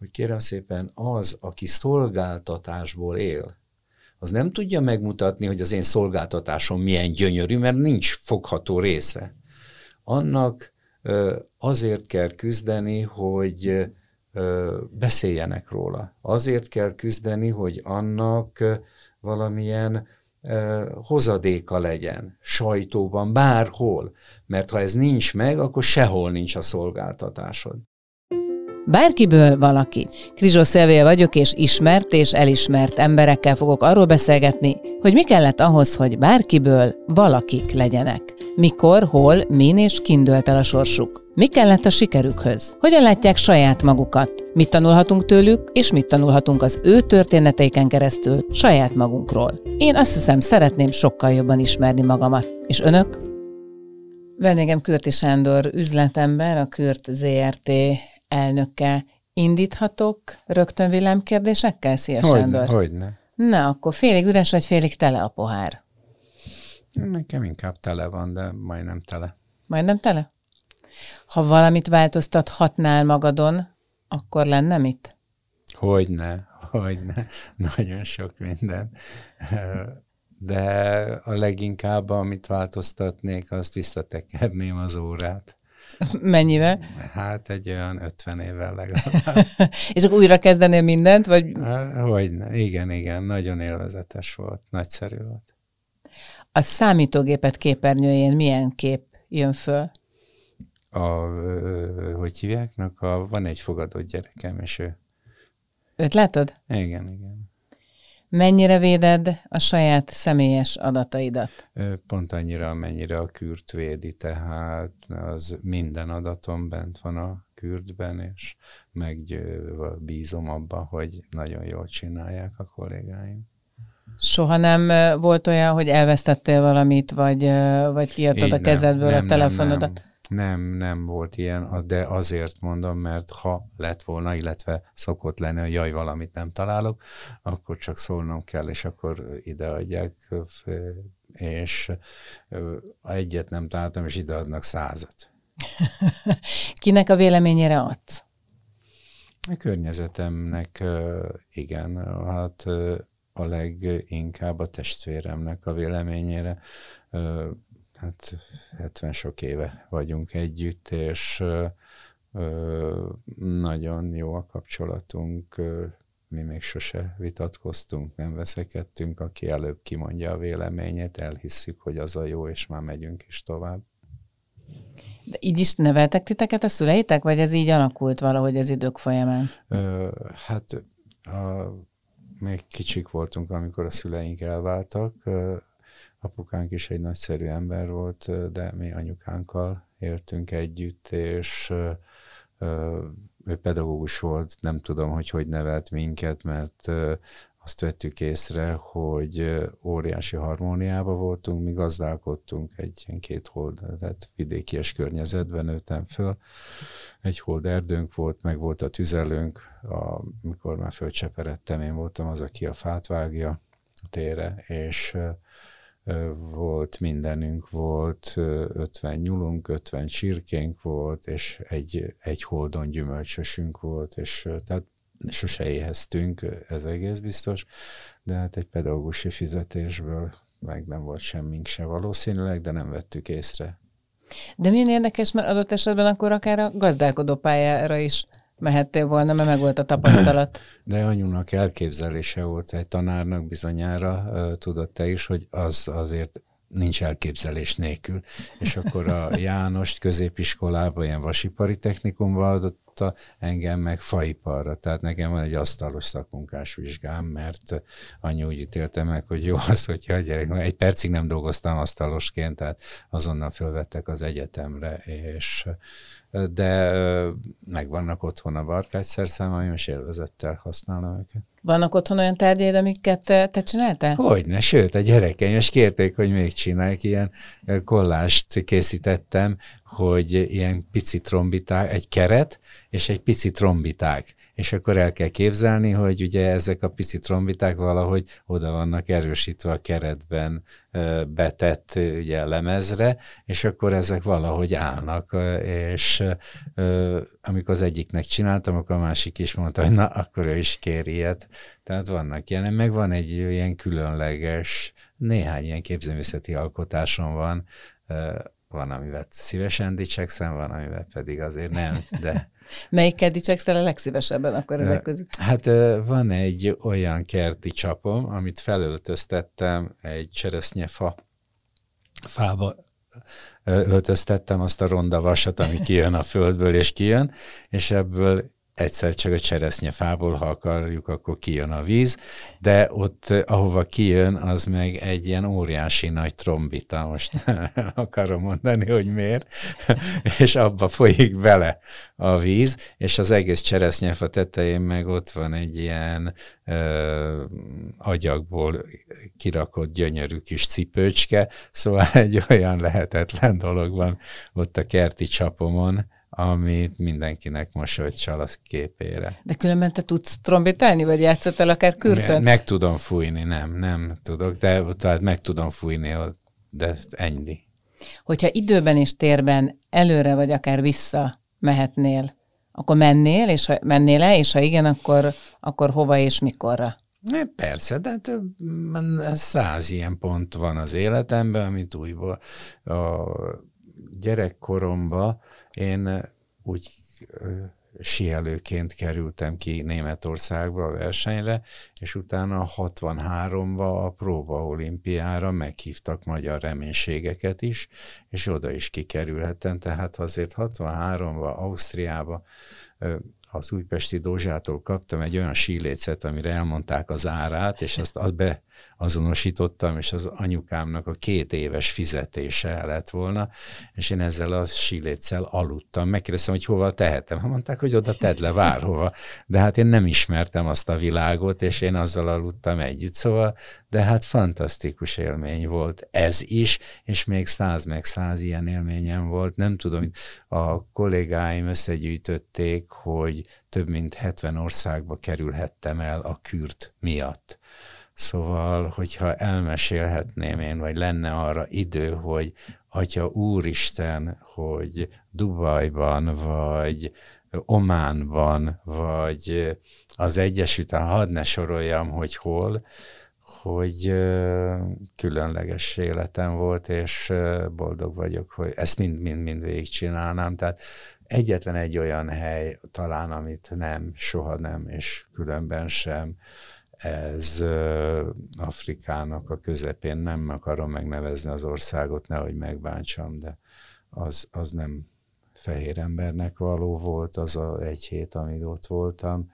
hogy kérem szépen az, aki szolgáltatásból él, az nem tudja megmutatni, hogy az én szolgáltatásom milyen gyönyörű, mert nincs fogható része. Annak azért kell küzdeni, hogy beszéljenek róla. Azért kell küzdeni, hogy annak valamilyen hozadéka legyen, sajtóban, bárhol. Mert ha ez nincs meg, akkor sehol nincs a szolgáltatásod. Bárkiből valaki. Krizsó Szelvéje vagyok, és ismert és elismert emberekkel fogok arról beszélgetni, hogy mi kellett ahhoz, hogy bárkiből valakik legyenek. Mikor, hol, min és kindölt el a sorsuk. Mi kellett a sikerükhöz? Hogyan látják saját magukat? Mit tanulhatunk tőlük, és mit tanulhatunk az ő történeteiken keresztül saját magunkról? Én azt hiszem, szeretném sokkal jobban ismerni magamat. És önök? Vendégem Kürti Sándor üzletember, a Kürt ZRT elnökkel. Indíthatok rögtön villámkérdésekkel? Szia, hogyne, Sándor. Hogyne. Na, akkor félig üres vagy félig tele a pohár? Nekem inkább tele van, de majdnem tele. Majdnem tele? Ha valamit változtathatnál magadon, akkor lenne mit? Hogyne, hogyne. Nagyon sok minden. De a leginkább, amit változtatnék, azt visszatekerném az órát. Mennyivel? Hát egy olyan 50 évvel legalább. És akkor újra kezdenél mindent? Vagy... Hogy igen, igen, nagyon élvezetes volt, nagyszerű volt. A számítógépet képernyőjén milyen kép jön föl? A, hogy hívják? A, van egy fogadott gyerekem, és ő... Őt látod? Igen, igen. Mennyire véded a saját személyes adataidat? Pont annyira, amennyire a kürt védi, tehát az minden adatom bent van a kürtben, és megbízom abba, hogy nagyon jól csinálják a kollégáim. Soha nem volt olyan, hogy elvesztettél valamit, vagy, vagy kiadtad a kezedből nem, a telefonodat? Nem, nem. Nem, nem volt ilyen, de azért mondom, mert ha lett volna, illetve szokott lenni, hogy jaj, valamit nem találok, akkor csak szólnom kell, és akkor ideadják, és egyet nem találtam, és ideadnak százat. Kinek a véleményére adsz? A környezetemnek igen, hát a leginkább a testvéremnek a véleményére hát 70 sok éve vagyunk együtt, és nagyon jó a kapcsolatunk, mi még sose vitatkoztunk, nem veszekedtünk, aki előbb kimondja a véleményét, elhisszük, hogy az a jó, és már megyünk is tovább. De így is neveltek titeket a szüleitek, vagy ez így alakult valahogy az idők folyamán? Ö, hát a, még kicsik voltunk, amikor a szüleink elváltak, Apukánk is egy nagyszerű ember volt, de mi anyukánkkal éltünk együtt, és ő pedagógus volt, nem tudom, hogy hogy nevelt minket, mert azt vettük észre, hogy óriási harmóniában voltunk, mi gazdálkodtunk egy ilyen két hold, tehát vidékies környezetben nőttem föl. Egy hold erdőnk volt, meg volt a tüzelőnk, amikor már fölcseperedtem, én voltam az, aki a fát vágja a tére, és volt mindenünk, volt 50 nyulunk, 50 csirkénk volt, és egy, egy holdon gyümölcsösünk volt, és tehát sose éheztünk, ez egész biztos, de hát egy pedagógusi fizetésből meg nem volt semmink se valószínűleg, de nem vettük észre. De milyen érdekes, mert adott esetben akkor akár a gazdálkodó pályára is mehettél volna, mert meg volt a tapasztalat. De anyunak elképzelése volt egy tanárnak bizonyára, tudod te is, hogy az azért nincs elképzelés nélkül. És akkor a Jánost középiskolában, ilyen vasipari technikumban adotta engem meg faiparra. Tehát nekem van egy asztalos szakmunkás vizsgám, mert anyu úgy ítélte meg, hogy jó az, hogyha a gyerek, egy percig nem dolgoztam asztalosként, tehát azonnal fölvettek az egyetemre, és de megvannak otthon a barkácsszerszámaim, és élvezettel használom őket. Vannak otthon olyan tárgyaid, amiket te, te csináltál? Hogyne, sőt, a gyerekeim és kérték, hogy még csinálják, ilyen kollást készítettem, hogy ilyen pici trombiták, egy keret, és egy pici trombiták és akkor el kell képzelni, hogy ugye ezek a pici trombiták valahogy oda vannak erősítve a keretben betett ugye lemezre, és akkor ezek valahogy állnak, és amikor az egyiknek csináltam, akkor a másik is mondta, hogy na, akkor ő is kér ilyet. Tehát vannak ilyen, meg van egy ilyen különleges, néhány ilyen képzőművészeti alkotásom van, van, amivel szívesen dicsekszem, van, amivel pedig azért nem, de... Melyiket dicsekszel a legszívesebben akkor ezek közül? Hát van egy olyan kerti csapom, amit felöltöztettem egy cseresznyefa fába, öltöztettem azt a ronda vasat, ami kijön a földből és kijön, és ebből egyszer csak a cseresznyefából, ha akarjuk, akkor kijön a víz, de ott, ahova kijön, az meg egy ilyen óriási nagy trombita, most akarom mondani, hogy miért, és abba folyik bele a víz, és az egész cseresznyefa tetején meg ott van egy ilyen ö, agyagból kirakott gyönyörű kis cipőcske, szóval egy olyan lehetetlen dolog van ott a kerti csapomon, amit mindenkinek mosolyt csal az képére. De különben te tudsz trombitálni, vagy játszottál akár kürtön? Meg, tudom fújni, nem, nem tudok, de tehát meg tudom fújni, de ennyi. Hogyha időben és térben előre vagy akár vissza mehetnél, akkor mennél, és ha mennél le, és ha igen, akkor, akkor hova és mikorra? Persze, de több, száz ilyen pont van az életemben, amit újból a gyerekkoromban én úgy sielőként kerültem ki Németországba a versenyre, és utána 63-ba a próba olimpiára meghívtak magyar reménységeket is, és oda is kikerülhettem, tehát azért 63-ba Ausztriába az újpesti Dózsától kaptam egy olyan sílécet, amire elmondták az árát, és azt, azt be azonosítottam, és az anyukámnak a két éves fizetése lett volna, és én ezzel a síléccel aludtam. Megkérdeztem, hogy hova tehetem. Ha mondták, hogy oda tedd le, várhova. De hát én nem ismertem azt a világot, és én azzal aludtam együtt. Szóval, de hát fantasztikus élmény volt ez is, és még száz meg száz ilyen élményem volt. Nem tudom, a kollégáim összegyűjtötték, hogy több mint 70 országba kerülhettem el a kürt miatt Szóval, hogyha elmesélhetném én, vagy lenne arra idő, hogy Atya Úristen, hogy Dubajban, vagy Ománban, vagy az Egyesült hadd ne soroljam, hogy hol, hogy különleges életem volt, és boldog vagyok, hogy ezt mind-mind-mind végigcsinálnám. Tehát egyetlen egy olyan hely talán, amit nem, soha nem, és különben sem ez Afrikának a közepén, nem akarom megnevezni az országot, nehogy megbántsam, de az, az nem fehér embernek való volt, az a egy hét, amíg ott voltam.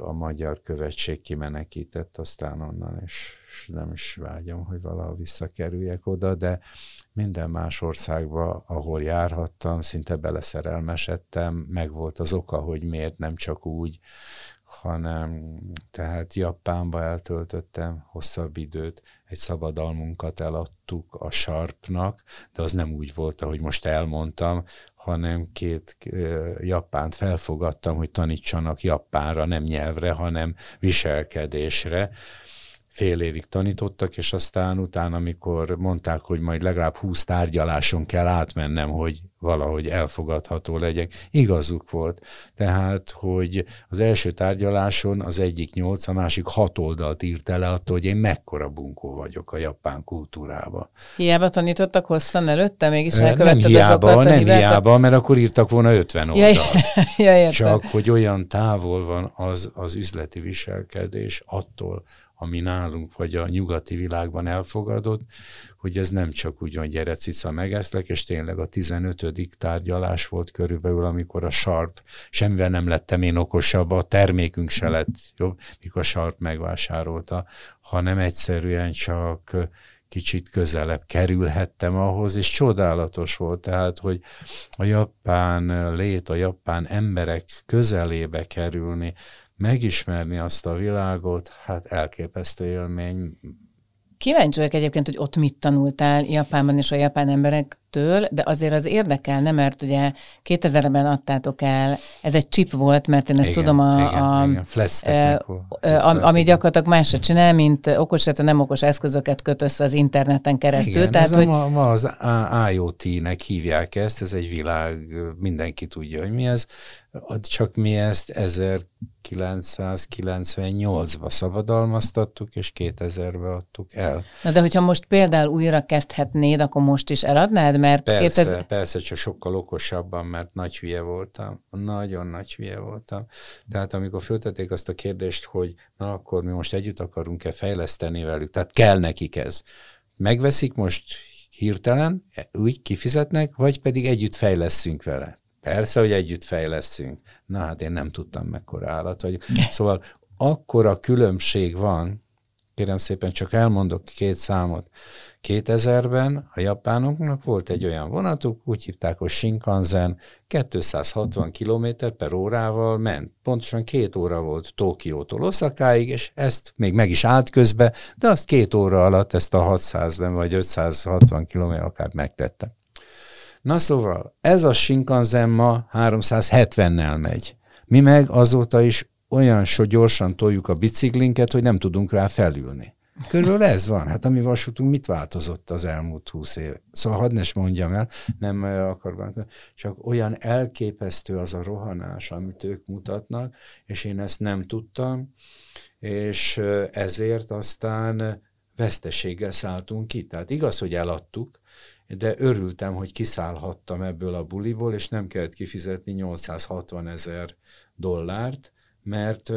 A magyar követség kimenekített aztán onnan, és nem is vágyom, hogy valaha visszakerüljek oda, de minden más országba, ahol járhattam, szinte beleszerelmesedtem, meg volt az oka, hogy miért nem csak úgy, hanem tehát Japánba eltöltöttem hosszabb időt, egy szabadalmunkat eladtuk a Sharpnak, de az nem úgy volt, ahogy most elmondtam, hanem két japánt felfogadtam, hogy tanítsanak japánra, nem nyelvre, hanem viselkedésre, fél évig tanítottak, és aztán utána, amikor mondták, hogy majd legalább húsz tárgyaláson kell átmennem, hogy valahogy elfogadható legyek, igazuk volt. Tehát, hogy az első tárgyaláson az egyik nyolc, a másik hat oldalt írt le attól, hogy én mekkora bunkó vagyok a japán kultúrába. Hiába tanítottak hosszan előtte, mégis Nem hiába, azokat nem hiába, mert akkor írtak volna 50 oldalt. Ja, ja, Csak, hogy olyan távol van az, az üzleti viselkedés attól, ami nálunk vagy a nyugati világban elfogadott, hogy ez nem csak úgy van, gyere cica megeszlek, és tényleg a 15. tárgyalás volt körülbelül, amikor a Sharp, semmivel nem lettem én okosabb, a termékünk se lett jobb, mikor a Sharp megvásárolta, hanem egyszerűen csak kicsit közelebb kerülhettem ahhoz, és csodálatos volt, tehát, hogy a japán lét, a japán emberek közelébe kerülni, megismerni azt a világot, hát elképesztő élmény, Kíváncsi vagyok egyébként, hogy ott mit tanultál Japánban és a japán emberektől, de azért az érdekelne, mert ugye 2000-ben adtátok el, ez egy chip volt, mert én ezt igen, tudom, a, igen, a, igen. a, ami gyakorlatilag más se csinál, mint okos, illetve nem okos eszközöket köt össze az interneten keresztül. Igen, tehát, ez hogy... ma, ma az IoT-nek hívják ezt, ez egy világ, mindenki tudja, hogy mi ez, csak mi ezt 1998-ba szabadalmaztattuk, és 2000-be adtuk el. Na de hogyha most például újra kezdhetnéd, akkor most is eladnád? Mert persze, 2000... persze, csak sokkal okosabban, mert nagy hülye voltam. Nagyon nagy hülye voltam. Tehát amikor föltették azt a kérdést, hogy na akkor mi most együtt akarunk-e fejleszteni velük, tehát kell nekik ez. Megveszik most hirtelen, úgy kifizetnek, vagy pedig együtt fejleszünk vele. Persze, hogy együtt fejleszünk. Na hát én nem tudtam, mekkora állat vagyok. Szóval akkora különbség van, kérem szépen csak elmondok két számot. 2000-ben a japánoknak volt egy olyan vonatuk, úgy hívták, hogy Shinkansen, 260 km per órával ment. Pontosan két óra volt Tokiótól Oszakáig, és ezt még meg is állt közbe, de azt két óra alatt ezt a 600 nem, vagy 560 km akár megtette. Na szóval, ez a Shinkansen ma 370-nel megy. Mi meg azóta is olyan so gyorsan toljuk a biciklinket, hogy nem tudunk rá felülni. Körülbelül ez van. Hát a mi vasútunk mit változott az elmúlt húsz év? Szóval hadd ne mondjam el, nem akarok, csak olyan elképesztő az a rohanás, amit ők mutatnak, és én ezt nem tudtam, és ezért aztán veszteséggel szálltunk ki. Tehát igaz, hogy eladtuk, de örültem, hogy kiszállhattam ebből a buliból, és nem kellett kifizetni 860 ezer dollárt, mert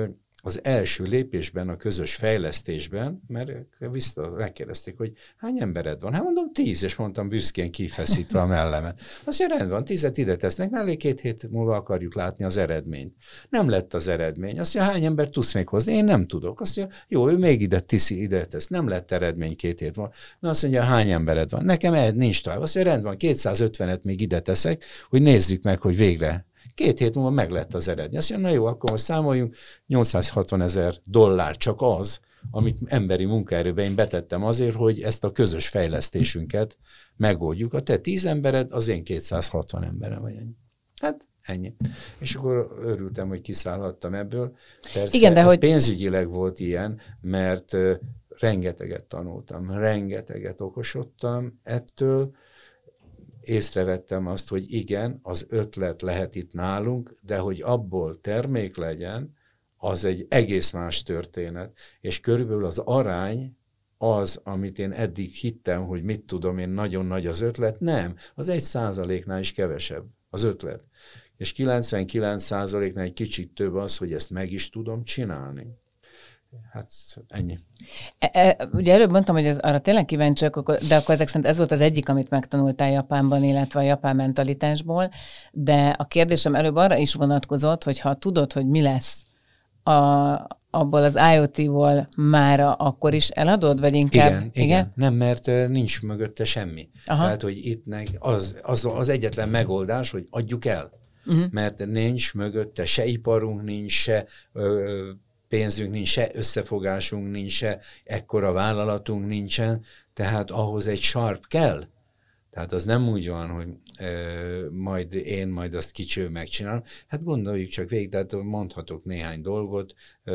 az első lépésben, a közös fejlesztésben, mert vissza megkérdezték, hogy hány embered van? Hát mondom tíz, és mondtam büszkén kifeszítve a mellemet. Azt mondja, rendben van, tízet ide tesznek, mellé két hét múlva akarjuk látni az eredményt. Nem lett az eredmény. Azt mondja, hány ember tudsz még hozni? Én nem tudok. Azt mondja, jó, ő még ide tiszi, ide tesz. Nem lett eredmény két hét múlva. Na azt mondja, hány embered van? Nekem nincs tovább. Azt mondja, rendben van, 250-et még ide teszek, hogy nézzük meg, hogy végre Két hét múlva meg lett az eredmény. Azt mondja, na jó, akkor most számoljunk, 860 ezer dollár csak az, amit emberi munkaerőbe én betettem azért, hogy ezt a közös fejlesztésünket megoldjuk. A te tíz embered, az én 260 emberem vagy ennyi. Hát ennyi. És akkor örültem, hogy kiszállhattam ebből. Persze Igen, de ez hogy... pénzügyileg volt ilyen, mert rengeteget tanultam, rengeteget okosodtam ettől, észrevettem azt, hogy igen, az ötlet lehet itt nálunk, de hogy abból termék legyen, az egy egész más történet. És körülbelül az arány az, amit én eddig hittem, hogy mit tudom én, nagyon nagy az ötlet, nem, az egy százaléknál is kevesebb az ötlet. És 99 százaléknál egy kicsit több az, hogy ezt meg is tudom csinálni. Hát ennyi. E, e, ugye előbb mondtam, hogy ez, arra tényleg kíváncsiak, de akkor ezek szerint ez volt az egyik, amit megtanultál Japánban, illetve a japán mentalitásból, de a kérdésem előbb arra is vonatkozott, hogy ha tudod, hogy mi lesz a, abból az IoT-ból mára, akkor is eladod, vagy inkább? Igen, igen. igen? Nem, mert nincs mögötte semmi. Aha. Tehát, hogy itt az, az, az egyetlen megoldás, hogy adjuk el. Uh-huh. Mert nincs mögötte se iparunk, nincs se ö, pénzünk nincs, se összefogásunk nincs, se ekkora vállalatunk nincsen, tehát ahhoz egy sarp kell. Tehát az nem úgy van, hogy e, majd én majd azt kicső megcsinálom. Hát gondoljuk csak végig, tehát mondhatok néhány dolgot, e,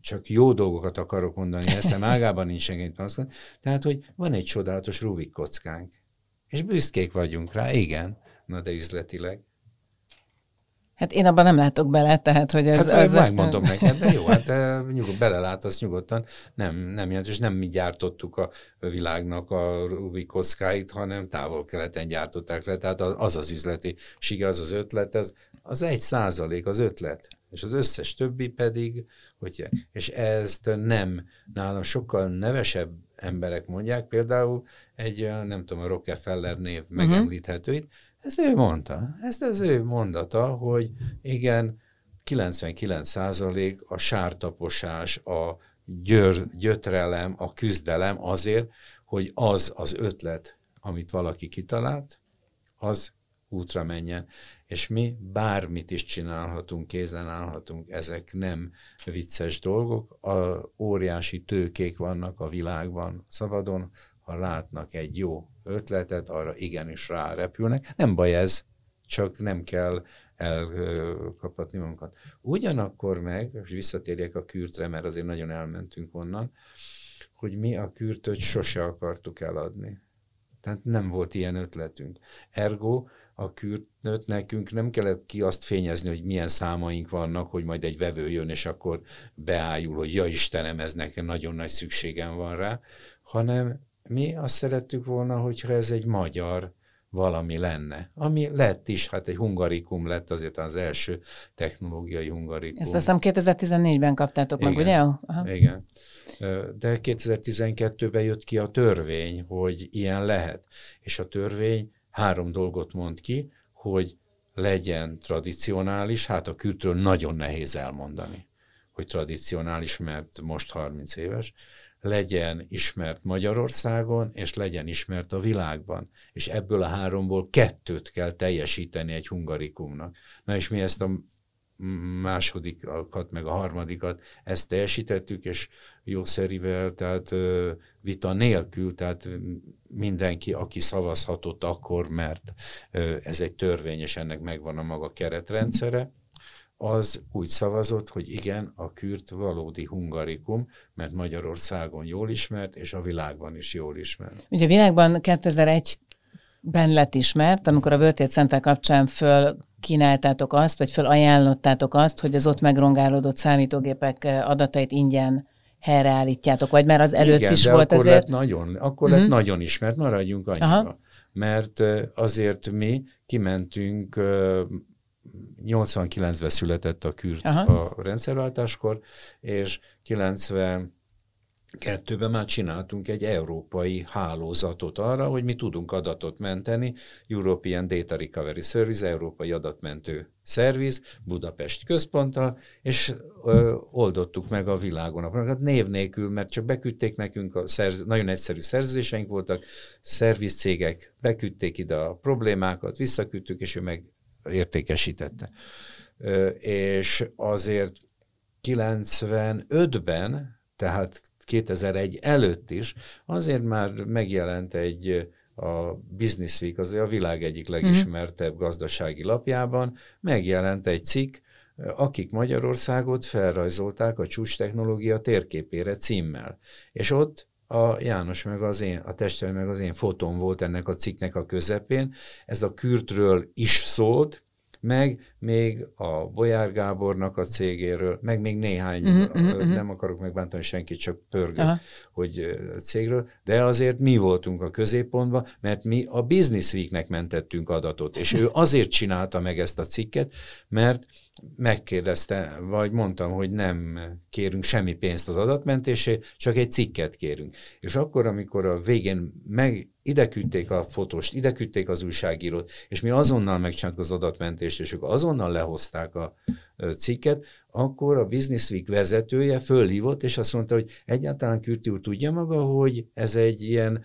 csak jó dolgokat akarok mondani, ezt ágában nincs senki panaszkodni. Tehát, hogy van egy csodálatos Rubik kockánk, és büszkék vagyunk rá, igen, na de üzletileg. Hát én abban nem látok bele, tehát hogy ez... Hát az... megmondom neked, de jó, hát eh, nyugod, belelátasz nyugodtan, nem, nem és nem mi gyártottuk a világnak a Rubik kockáit, hanem távol-keleten gyártották le, tehát az az üzleti siker, az az ötlet, ez az egy százalék az ötlet, és az összes többi pedig, hogy, és ezt nem, nálam sokkal nevesebb emberek mondják, például egy, eh, nem tudom, a Rockefeller név uh-huh. megemlíthető itt, ezt ő mondta. Ezt az ő mondata, hogy igen, 99% a sártaposás, a györ, gyötrelem, a küzdelem azért, hogy az az ötlet, amit valaki kitalált, az útra menjen. és mi bármit is csinálhatunk, kézen állhatunk, ezek nem vicces dolgok, a óriási tőkék vannak a világban szabadon, ha látnak egy jó ötletet, arra igenis rárepülnek. Nem baj ez, csak nem kell elkapatni magunkat. Ugyanakkor meg, és visszatérjek a kürtre, mert azért nagyon elmentünk onnan, hogy mi a kürtöt sose akartuk eladni. Tehát nem volt ilyen ötletünk. Ergo a kürtnőt nekünk nem kellett ki azt fényezni, hogy milyen számaink vannak, hogy majd egy vevő jön, és akkor beállul, hogy ja Istenem, ez nekem nagyon nagy szükségem van rá, hanem mi azt szerettük volna, hogyha ez egy magyar valami lenne. Ami lett is, hát egy hungarikum lett azért az első technológiai hungarikum. Ezt azt hiszem 2014-ben kaptátok Igen. meg, ugye? Aha. Igen. De 2012-ben jött ki a törvény, hogy ilyen lehet. És a törvény három dolgot mond ki, hogy legyen tradicionális, hát a kültről nagyon nehéz elmondani, hogy tradicionális, mert most 30 éves, legyen ismert Magyarországon, és legyen ismert a világban. És ebből a háromból kettőt kell teljesíteni egy hungarikumnak. Na és mi ezt a másodikat, meg a harmadikat, ezt teljesítettük, és jószerivel, tehát vita nélkül, tehát mindenki, aki szavazhatott akkor, mert ez egy törvény, és ennek megvan a maga keretrendszere, az úgy szavazott, hogy igen, a kürt valódi hungarikum, mert Magyarországon jól ismert, és a világban is jól ismert. Ugye a világban 2001-ben lett ismert, amikor a World Center kapcsán föl kínáltátok azt, vagy ajánlottátok azt, hogy az ott megrongálódott számítógépek adatait ingyen helyreállítjátok, vagy mert az előtt Igen, is de volt akkor azért. Lett nagyon, akkor uh-huh. lett mhm. nagyon ismert, maradjunk annyiba. Aha. Mert azért mi kimentünk 89-ben született a kürt Aha. a rendszerváltáskor, és 90 Kettőben már csináltunk egy európai hálózatot arra, hogy mi tudunk adatot menteni, European Data Recovery Service, európai adatmentő szerviz, Budapest központtal, és ö, oldottuk meg a világon. A név nélkül, mert csak beküldték nekünk, a szerz, nagyon egyszerű szerződéseink voltak, szervizcégek beküldték ide a problémákat, visszaküldtük, és ő meg értékesítette. És azért 95-ben, tehát 2001 előtt is, azért már megjelent egy a Business Week, az a világ egyik legismertebb gazdasági lapjában, megjelent egy cikk, akik Magyarországot felrajzolták a csúcs technológia térképére címmel. És ott a János meg az én, a testvérem meg az én fotón volt ennek a cikknek a közepén. Ez a kürtről is szólt, meg még a Bolyár Gábornak a cégéről, meg még néhány, uh-huh, uh-huh. nem akarok megbántani senkit, csak pörgök, uh-huh. hogy cégről, de azért mi voltunk a középpontban, mert mi a Business Weeknek mentettünk adatot, és ő azért csinálta meg ezt a cikket, mert megkérdezte, vagy mondtam, hogy nem kérünk semmi pénzt az adatmentésé, csak egy cikket kérünk. És akkor, amikor a végén meg ide a fotóst, ide küldték az újságírót, és mi azonnal megcsináltuk az adatmentést, és ők azonnal lehozták a cikket, akkor a Business Week vezetője fölhívott, és azt mondta, hogy egyáltalán Kürti úr tudja maga, hogy ez egy ilyen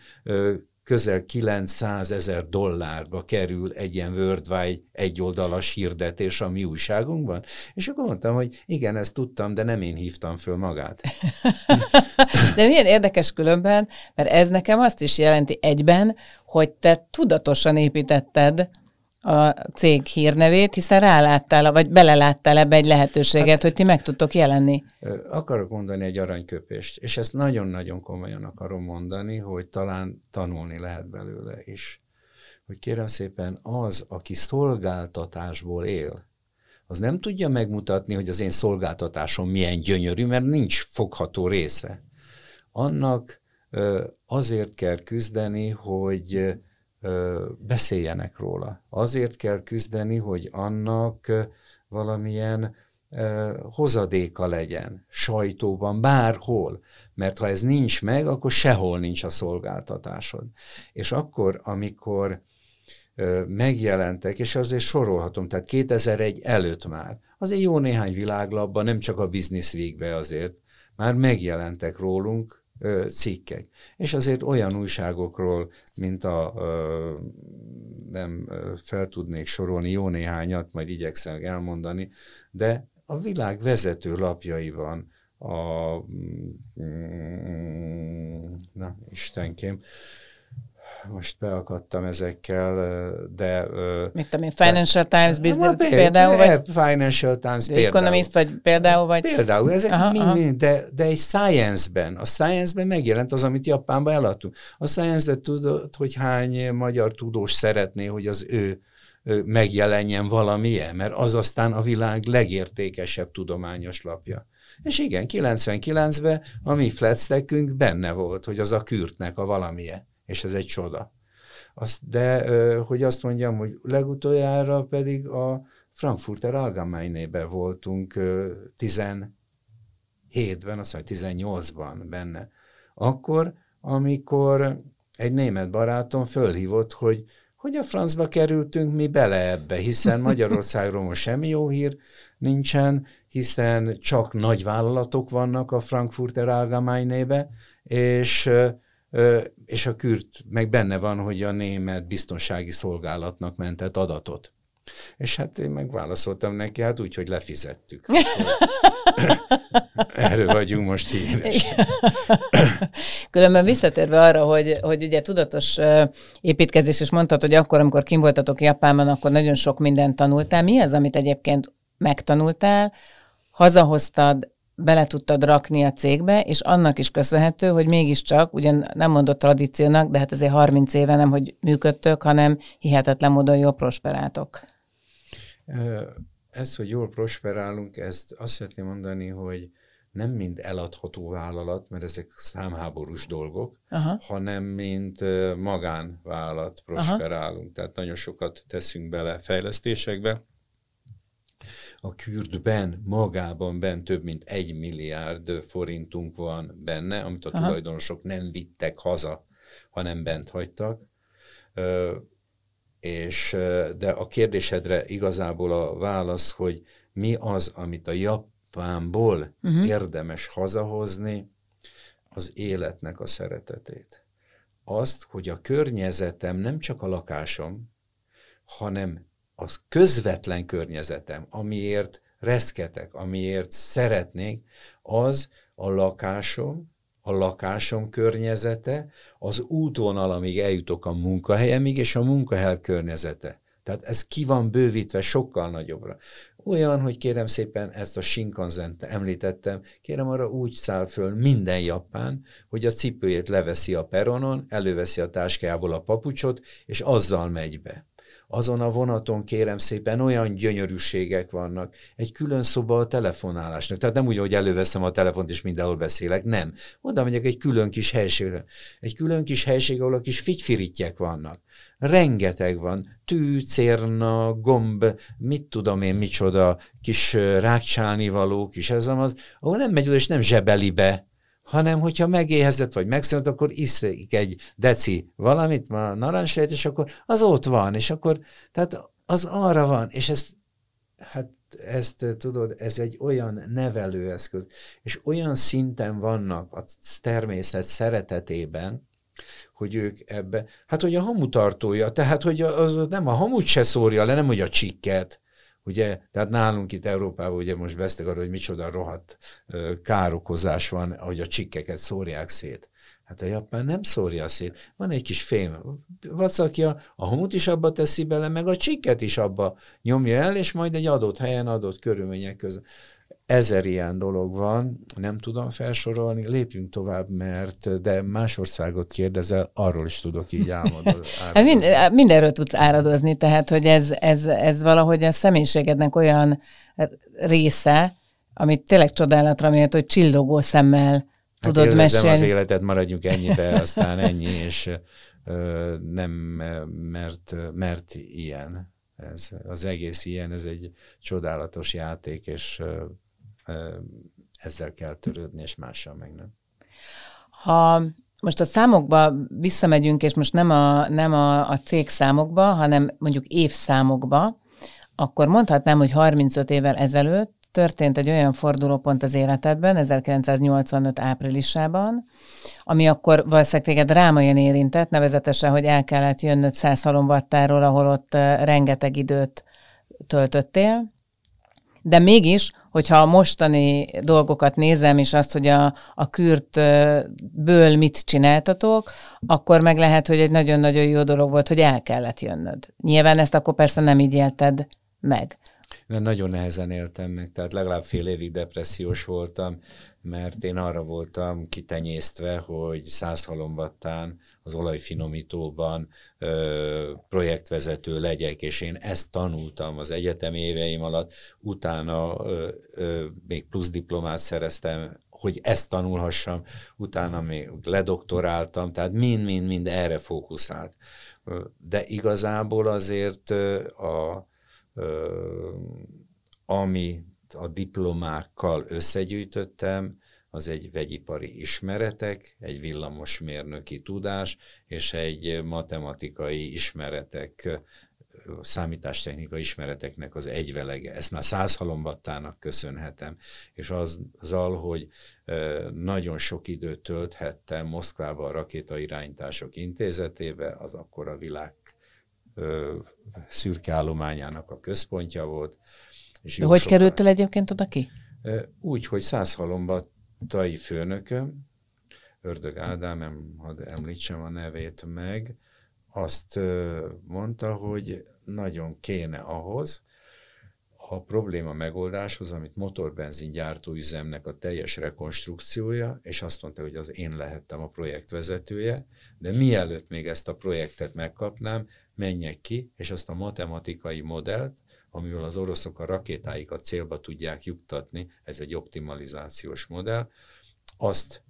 közel 900 ezer dollárba kerül egy ilyen worldwide egyoldalas hirdetés a mi újságunkban? És akkor mondtam, hogy igen, ezt tudtam, de nem én hívtam föl magát. de milyen érdekes különben, mert ez nekem azt is jelenti egyben, hogy te tudatosan építetted a cég hírnevét, hiszen ráláttál, vagy beleláttál ebbe egy lehetőséget, hát, hogy ti meg tudtok jelenni. Akarok mondani egy aranyköpést, és ezt nagyon-nagyon komolyan akarom mondani, hogy talán tanulni lehet belőle is. Hogy kérem szépen, az, aki szolgáltatásból él, az nem tudja megmutatni, hogy az én szolgáltatásom milyen gyönyörű, mert nincs fogható része. Annak azért kell küzdeni, hogy beszéljenek róla. Azért kell küzdeni, hogy annak valamilyen hozadéka legyen, sajtóban, bárhol. Mert ha ez nincs meg, akkor sehol nincs a szolgáltatásod. És akkor, amikor megjelentek, és azért sorolhatom, tehát 2001 előtt már, azért jó néhány világlapban, nem csak a Business Weekbe azért, már megjelentek rólunk cikkek. És azért olyan újságokról, mint a, nem fel tudnék sorolni jó néhányat, majd igyekszem elmondani, de a világ vezető lapjaiban a, mm, na, Istenkém, most beakadtam ezekkel, de... Mit tudom én, Financial de, Times Business például, például, vagy? Financial Times például. Economist, vagy például, vagy? Például, ezek aha, mind, aha. mind, de, de egy Science-ben, a Science-ben megjelent az, amit Japánban eladtunk. A Science-ben tudod, hogy hány magyar tudós szeretné, hogy az ő megjelenjen valamilyen, mert az aztán a világ legértékesebb tudományos lapja. És igen, 99-ben a mi flatstackünk benne volt, hogy az a kürtnek a valamilyen és ez egy csoda. Azt, de hogy azt mondjam, hogy legutoljára pedig a Frankfurter allgemeine voltunk 17-ben, azt mondja, 18-ban benne. Akkor, amikor egy német barátom fölhívott, hogy hogy a francba kerültünk mi bele ebbe, hiszen Magyarországról most semmi jó hír nincsen, hiszen csak nagy vállalatok vannak a Frankfurter Allgemeine-be, és és a kürt meg benne van, hogy a német biztonsági szolgálatnak mentett adatot. És hát én megválaszoltam neki, hát úgy, hogy lefizettük. Erről vagyunk most híres. Különben visszatérve arra, hogy, hogy ugye tudatos építkezés, és mondtad, hogy akkor, amikor kim voltatok Japánban, akkor nagyon sok mindent tanultál. Mi az, amit egyébként megtanultál, hazahoztad, bele tudtad rakni a cégbe, és annak is köszönhető, hogy mégiscsak, ugyan nem mondott tradíciónak, de hát azért 30 éve nem, hogy működtök, hanem hihetetlen módon jól prosperáltok. Ez, hogy jól prosperálunk, ezt azt szeretném mondani, hogy nem mind eladható vállalat, mert ezek számháborús dolgok, Aha. hanem mint magánvállalat prosperálunk. Aha. Tehát nagyon sokat teszünk bele fejlesztésekbe, a kürdben, magában ben több mint egy milliárd forintunk van benne, amit a Aha. tulajdonosok nem vittek haza, hanem bent hagytak. És, de a kérdésedre igazából a válasz, hogy mi az, amit a Japánból uh-huh. érdemes hazahozni, az életnek a szeretetét. Azt, hogy a környezetem nem csak a lakásom, hanem az közvetlen környezetem, amiért reszketek, amiért szeretnék, az a lakásom, a lakásom környezete, az útvonal, amíg eljutok a munkahelyemig, és a munkahely környezete. Tehát ez ki van bővítve sokkal nagyobbra. Olyan, hogy kérem szépen ezt a shinkansen említettem, kérem arra úgy száll föl minden japán, hogy a cipőjét leveszi a peronon, előveszi a táskájából a papucsot, és azzal megy be azon a vonaton kérem szépen olyan gyönyörűségek vannak. Egy külön szoba a telefonálásnak. Tehát nem úgy, hogy előveszem a telefont és mindenhol beszélek, nem. Oda megyek egy külön kis helységre. Egy külön kis helység, ahol a kis figyfirittyek vannak. Rengeteg van. Tű, cérna, gomb, mit tudom én, micsoda, kis rákcsálni való, kis ez az, ahol nem megy oda és nem zsebeli be, hanem hogyha megéhezett vagy megszűnt, akkor iszik egy deci valamit, ma narancslét, és akkor az ott van, és akkor, tehát az arra van, és ezt, hát ezt tudod, ez egy olyan nevelőeszköz, és olyan szinten vannak a természet szeretetében, hogy ők ebbe, hát hogy a hamutartója, tehát hogy az nem a hamut se szórja le, nem hogy a csikket, Ugye, tehát nálunk itt Európában ugye most beszéltek arról, hogy micsoda rohadt károkozás van, hogy a csikkeket szórják szét. Hát a japán nem szórja szét. Van egy kis fém vacakja, a homut is abba teszi bele, meg a csikket is abba nyomja el, és majd egy adott helyen, adott körülmények között ezer ilyen dolog van, nem tudom felsorolni, lépjünk tovább, mert de más országot kérdezel, arról is tudok így álmodozni. Hát mind, mindenről tudsz áradozni, tehát hogy ez, ez, ez valahogy a személyiségednek olyan része, amit tényleg csodálatra miatt, hogy csillogó szemmel hát tudod mesélni. az életet, maradjunk ennyibe, aztán ennyi, és ö, nem, mert, mert ilyen. Ez, az egész ilyen, ez egy csodálatos játék, és ezzel kell törődni, és mással meg nem. Ha most a számokba visszamegyünk, és most nem a, nem a, a cég számokba, hanem mondjuk évszámokba, akkor mondhatnám, hogy 35 évvel ezelőtt történt egy olyan fordulópont az életedben, 1985 áprilisában, ami akkor valószínűleg téged drámaian érintett, nevezetesen, hogy el kellett jönnöd százhalomvattáról, ahol ott rengeteg időt töltöttél, de mégis, hogyha a mostani dolgokat nézem, és azt, hogy a, a kürtből mit csináltatok, akkor meg lehet, hogy egy nagyon-nagyon jó dolog volt, hogy el kellett jönnöd. Nyilván ezt akkor persze nem így élted meg. Mert nagyon nehezen éltem meg, tehát legalább fél évig depressziós voltam, mert én arra voltam kitenyésztve, hogy száz halombattán az olajfinomítóban ö, projektvezető legyek, és én ezt tanultam az egyetem éveim alatt, utána ö, ö, még plusz diplomát szereztem, hogy ezt tanulhassam, utána még ledoktoráltam, tehát mind-mind-mind erre fókuszált. De igazából azért a, ami a diplomákkal összegyűjtöttem, az egy vegyipari ismeretek, egy villamosmérnöki tudás, és egy matematikai ismeretek, számítástechnikai ismereteknek az egyvelege. Ezt már száz halombattának köszönhetem, és azzal, hogy nagyon sok időt tölthettem Moszkvába a rakétairányítások intézetébe, az akkor a világ szürke állományának a központja volt. És De hogy kerültél egyébként oda ki? Úgy, hogy száz halombattai főnököm, Ördög Ádám, hadd említsem a nevét meg, azt mondta, hogy nagyon kéne ahhoz, a probléma megoldáshoz, amit motorbenzin gyártóüzemnek a teljes rekonstrukciója, és azt mondta, hogy az én lehettem a projektvezetője, de mielőtt még ezt a projektet megkapnám, menjek ki, és azt a matematikai modellt, amivel az oroszok a rakétáikat célba tudják juttatni, ez egy optimalizációs modell, azt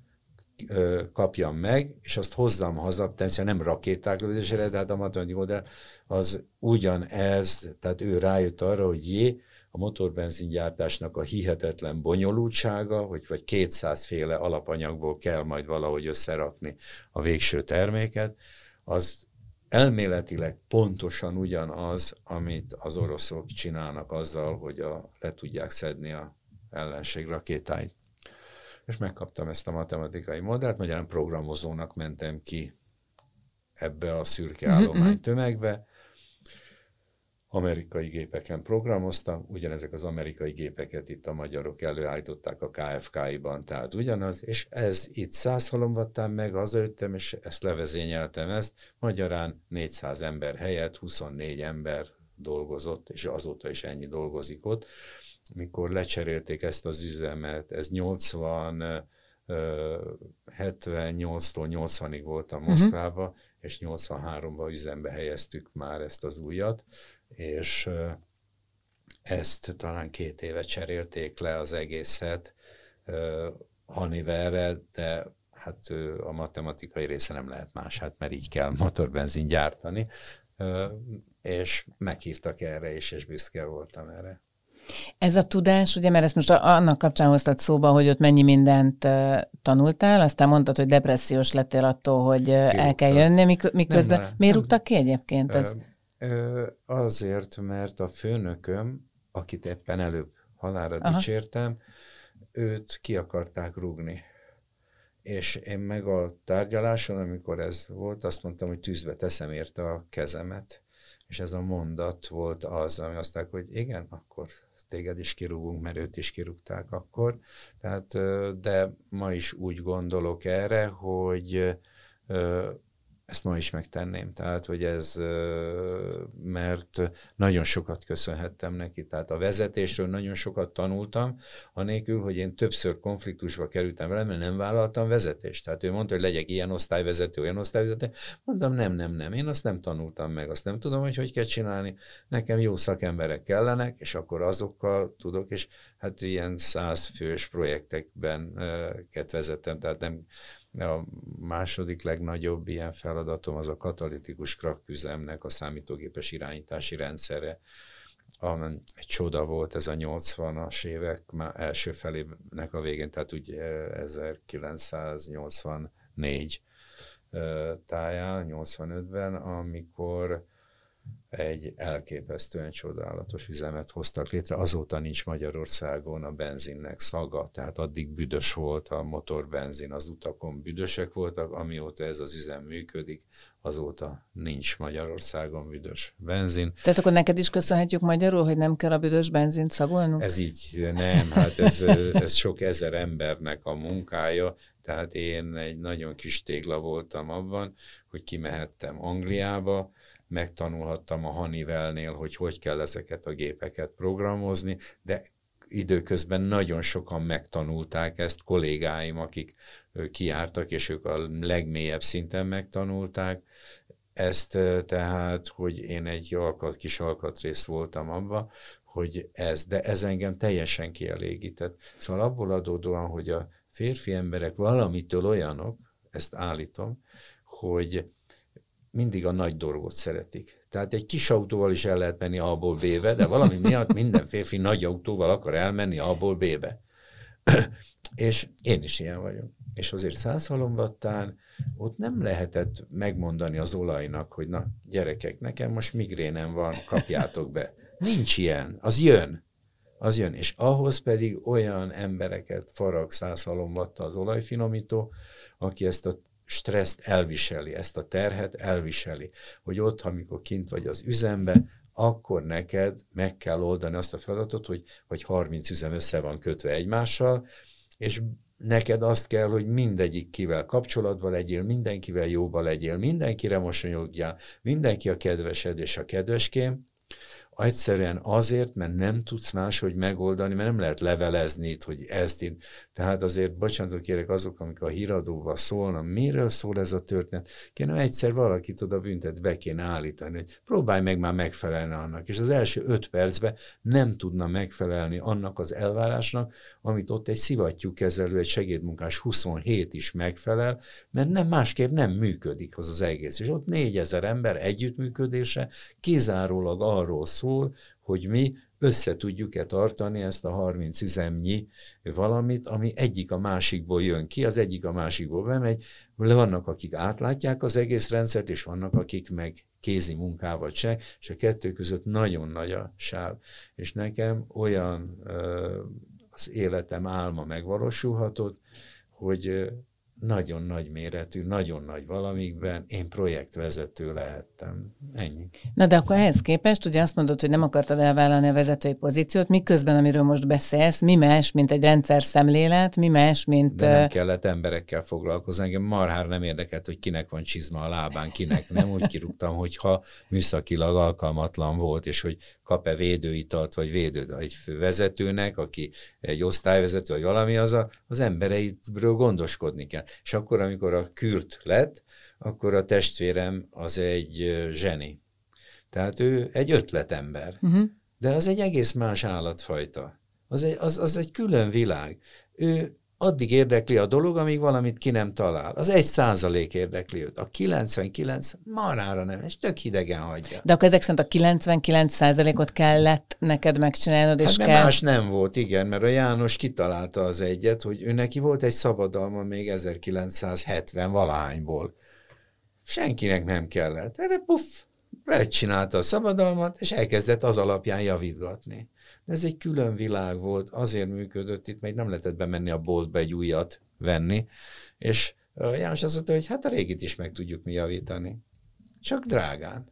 kapjam meg, és azt hozzam haza, természetesen nem rakéták lövésére, de hát a matematikai modell az ugyanez, tehát ő rájött arra, hogy jé, a motorbenzingyártásnak a hihetetlen bonyolultsága, hogy vagy 200 féle alapanyagból kell majd valahogy összerakni a végső terméket, az elméletileg pontosan ugyanaz, amit az oroszok csinálnak azzal, hogy a, le tudják szedni a ellenség rakétáit. És megkaptam ezt a matematikai modellt, magyarán programozónak mentem ki ebbe a szürke mhm, állomány mhm. tömegbe, amerikai gépeken programoztam, ugyanezek az amerikai gépeket itt a magyarok előállították a KFK-ban, tehát ugyanaz, és ez itt száz halombattán meg, hazajöttem, és ezt levezényeltem ezt, magyarán 400 ember helyett 24 ember dolgozott, és azóta is ennyi dolgozik ott. Mikor lecserélték ezt az üzemet, ez 80 78-tól 80-ig voltam. Moszkvába, uh-huh. és 83-ban üzembe helyeztük már ezt az újat, és ezt talán két éve cserélték le az egészet Haniverre, de hát a matematikai része nem lehet más, hát mert így kell motorbenzin gyártani, és meghívtak erre is, és büszke voltam erre. Ez a tudás, ugye, mert ezt most annak kapcsán hoztad szóba, hogy ott mennyi mindent tanultál, aztán mondtad, hogy depressziós lettél attól, hogy Kirúgtak. el kell jönni, miközben. Nem, Miért rúgtak ki egyébként? Ez? Azért, mert a főnököm, akit éppen előbb halára Aha. dicsértem, őt ki akarták rúgni. És én meg a tárgyaláson, amikor ez volt, azt mondtam, hogy tűzbe teszem érte a kezemet. És ez a mondat volt az, ami azt mondták, hogy igen, akkor téged is kirúgunk, mert őt is kirúgták akkor. Tehát, de ma is úgy gondolok erre, hogy ezt ma is megtenném. Tehát, hogy ez, mert nagyon sokat köszönhettem neki. Tehát a vezetésről nagyon sokat tanultam, anélkül, hogy én többször konfliktusba kerültem vele, mert nem vállaltam vezetést. Tehát ő mondta, hogy legyek ilyen osztályvezető, olyan osztályvezető. Mondtam, nem, nem, nem. Én azt nem tanultam meg, azt nem tudom, hogy hogy kell csinálni. Nekem jó szakemberek kellenek, és akkor azokkal tudok, és hát ilyen százfős projektekben vezettem, tehát nem a második legnagyobb ilyen feladatom az a katalitikus krakküzemnek a számítógépes irányítási rendszere. Egy csoda volt ez a 80-as évek már első felének a végén, tehát úgy 1984 táján, 85-ben, amikor egy elképesztően csodálatos üzemet hoztak létre. Azóta nincs Magyarországon a benzinnek szaga, tehát addig büdös volt a motorbenzin, az utakon büdösek voltak, amióta ez az üzem működik, azóta nincs Magyarországon büdös benzin. Tehát akkor neked is köszönhetjük magyarul, hogy nem kell a büdös benzint szagolnunk? Ez így nem, hát ez, ez sok ezer embernek a munkája, tehát én egy nagyon kis tégla voltam abban, hogy kimehettem Angliába, megtanulhattam a Honeywellnél, hogy hogy kell ezeket a gépeket programozni, de időközben nagyon sokan megtanulták ezt, kollégáim, akik kiártak, és ők a legmélyebb szinten megtanulták ezt, tehát, hogy én egy alkat, kis alkatrész voltam abba, hogy ez, de ez engem teljesen kielégített. Szóval abból adódóan, hogy a férfi emberek valamitől olyanok, ezt állítom, hogy mindig a nagy dolgot szeretik. Tehát egy kis autóval is el lehet menni A-ból B-be, de valami miatt minden férfi nagy autóval akar elmenni A-ból B-be. és én is ilyen vagyok. És azért százhalombattán ott nem lehetett megmondani az olajnak, hogy na gyerekek, nekem most migrénem van, kapjátok be. Nincs ilyen, az jön. Az jön. És ahhoz pedig olyan embereket farag százhalombatta az olajfinomító, aki ezt a stresszt elviseli, ezt a terhet elviseli, hogy ott, amikor kint vagy az üzembe, akkor neked meg kell oldani azt a feladatot, hogy, hogy 30 üzem össze van kötve egymással, és neked azt kell, hogy mindegyik kivel kapcsolatban legyél, mindenkivel jóba legyél, mindenkire mosolyogjál, mindenki a kedvesed és a kedveském, Egyszerűen azért, mert nem tudsz máshogy megoldani, mert nem lehet levelezni itt, hogy ezt én. Tehát azért, bocsánatot kérek azok, amik a híradóval szólnak, miről szól ez a történet. Kéne egyszer valakit oda büntet, be kéne állítani, hogy próbálj meg már megfelelni annak. És az első öt percben nem tudna megfelelni annak az elvárásnak, amit ott egy szivattyú kezelő, egy segédmunkás 27 is megfelel, mert nem másképp nem működik az az egész. És ott négyezer ember együttműködése kizárólag arról szól, szól, hogy mi össze tudjuk-e tartani ezt a 30 üzemnyi valamit, ami egyik a másikból jön ki, az egyik a másikból bemegy. Vannak, akik átlátják az egész rendszert, és vannak, akik meg kézi munkával se, és a kettő között nagyon nagy a sáv. És nekem olyan az életem álma megvalósulhatott, hogy nagyon nagy méretű, nagyon nagy valamikben én projektvezető lehettem. Ennyi. Na de akkor ehhez képest, ugye azt mondod, hogy nem akartad elvállalni a vezetői pozíciót, miközben, amiről most beszélsz, mi más, mint egy rendszer szemlélet, mi más, mint... De nem kellett emberekkel foglalkozni, engem marhár nem érdekelt, hogy kinek van csizma a lábán, kinek nem. Úgy kirúgtam, hogyha műszakilag alkalmatlan volt, és hogy kap-e védőitalt, vagy védőt egy vezetőnek, aki egy osztályvezető, vagy valami, az a, az embereitről gondoskodni kell. És akkor, amikor a kürt lett, akkor a testvérem az egy zseni. Tehát ő egy ötletember. Uh-huh. De az egy egész más állatfajta. Az egy, az, az egy külön világ. Ő addig érdekli a dolog, amíg valamit ki nem talál. Az egy százalék érdekli őt. A 99 marára nem, és tök hidegen hagyja. De akkor ezek szerint a 99 százalékot kellett neked megcsinálnod, és hát, kell... más nem volt, igen, mert a János kitalálta az egyet, hogy ő neki volt egy szabadalma még 1970 valahányból. Senkinek nem kellett. Erre puff, megcsinálta a szabadalmat, és elkezdett az alapján javítgatni. Ez egy külön világ volt, azért működött itt, mert nem lehetett bemenni a boltba egy újat venni, és János azt mondta, hogy hát a régit is meg tudjuk mi javítani. Csak drágán.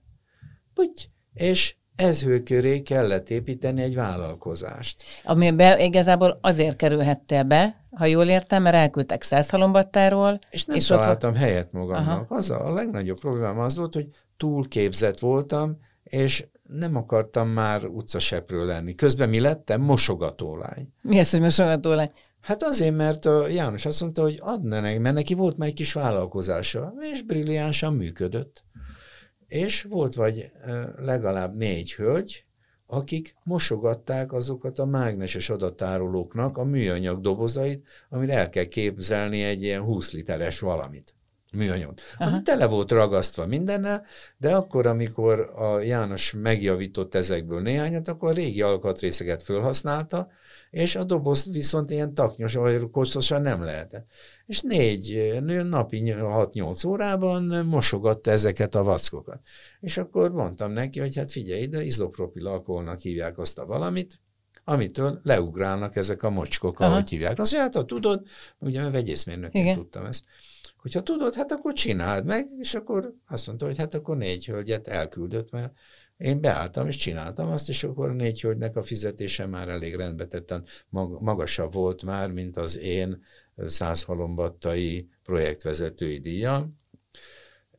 Úgy. És ez köré kellett építeni egy vállalkozást. Amiben igazából azért kerülhettél be, ha jól értem, mert elküldtek Százhalombattáról. És nem és találtam ott... helyet magamnak. Az a, legnagyobb problémám az volt, hogy túl képzett voltam, és nem akartam már utcasepről lenni. Közben mi lettem? Mosogatólány. Mi ez, hogy mosogatólány? Hát azért, mert a János azt mondta, hogy adna neki, mert neki volt már egy kis vállalkozása, és brilliánsan működött. És volt vagy legalább négy hölgy, akik mosogatták azokat a mágneses adattárolóknak a műanyag dobozait, amire el kell képzelni egy ilyen 20 literes valamit műanyag. Ami tele volt ragasztva mindennel, de akkor, amikor a János megjavított ezekből néhányat, akkor a régi alkatrészeket felhasználta, és a doboz viszont ilyen taknyos, vagy kocsosan nem lehetett. És négy napi 6-8 órában mosogatta ezeket a vackokat. És akkor mondtam neki, hogy hát figyelj ide, izopropil alkoholnak hívják azt a valamit, amitől leugrálnak ezek a mocskok, Aha. ahogy hívják. Azt mondja, hát ha tudod, ugye mert vegyészmérnökként tudtam ezt, hogyha tudod, hát akkor csináld meg, és akkor azt mondta, hogy hát akkor négy hölgyet elküldött, mert én beálltam és csináltam azt, és akkor a négy hölgynek a fizetése már elég rendbe tettem, magasabb volt már, mint az én százhalombattai projektvezetői díjam,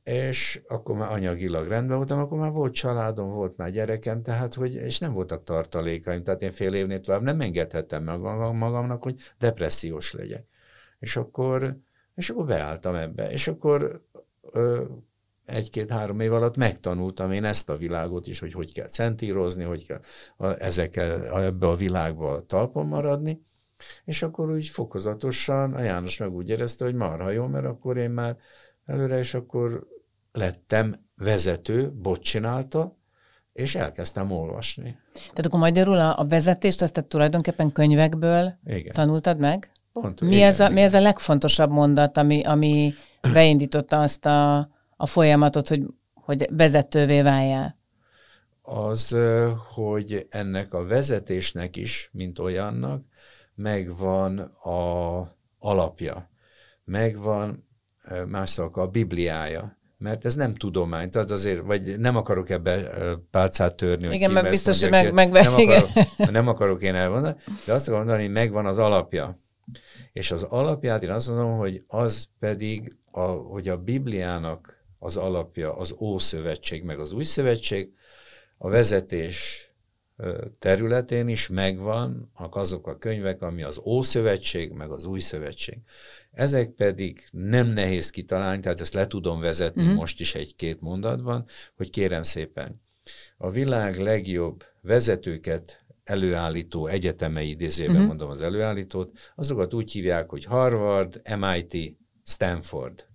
és akkor már anyagilag rendben voltam, akkor már volt családom, volt már gyerekem, tehát hogy, és nem voltak tartalékaim, tehát én fél évnél tovább nem engedhettem meg magamnak, hogy depressziós legyek. És akkor, és akkor beálltam ebbe, és akkor egy-két-három év alatt megtanultam én ezt a világot is, hogy hogy kell centírozni, hogy kell a, ezekkel ebbe a világba talpon maradni, és akkor úgy fokozatosan a János meg úgy érezte, hogy marha jó, mert akkor én már előre, és akkor lettem vezető, bot csinálta, és elkezdtem olvasni. Tehát akkor magyarul a, a vezetést, azt te tulajdonképpen könyvekből igen. tanultad meg? Pont, mi, igen, ez a, igen. mi ez a legfontosabb mondat, ami, ami beindította azt a, a folyamatot, hogy, hogy vezetővé váljál? Az, hogy ennek a vezetésnek is, mint olyannak, megvan a alapja, megvan más a Bibliája, mert ez nem tudomány, tehát azért, vagy nem akarok ebbe pálcát törni, hogy igen, biztos, hogy meg, meg, nem, akarok, nem akarok én elmondani, de azt akarom mondani, hogy megvan az alapja. És az alapját én azt mondom, hogy az pedig, a, hogy a Bibliának az alapja az Ószövetség, meg az Új Szövetség, a vezetés területén is megvan azok a könyvek, ami az Ószövetség, meg az Új Szövetség. Ezek pedig nem nehéz kitalálni, tehát ezt le tudom vezetni uh-huh. most is egy-két mondatban, hogy kérem szépen, a világ legjobb vezetőket előállító egyetemei, idézőben uh-huh. mondom az előállítót, azokat úgy hívják, hogy Harvard, MIT, Stanford.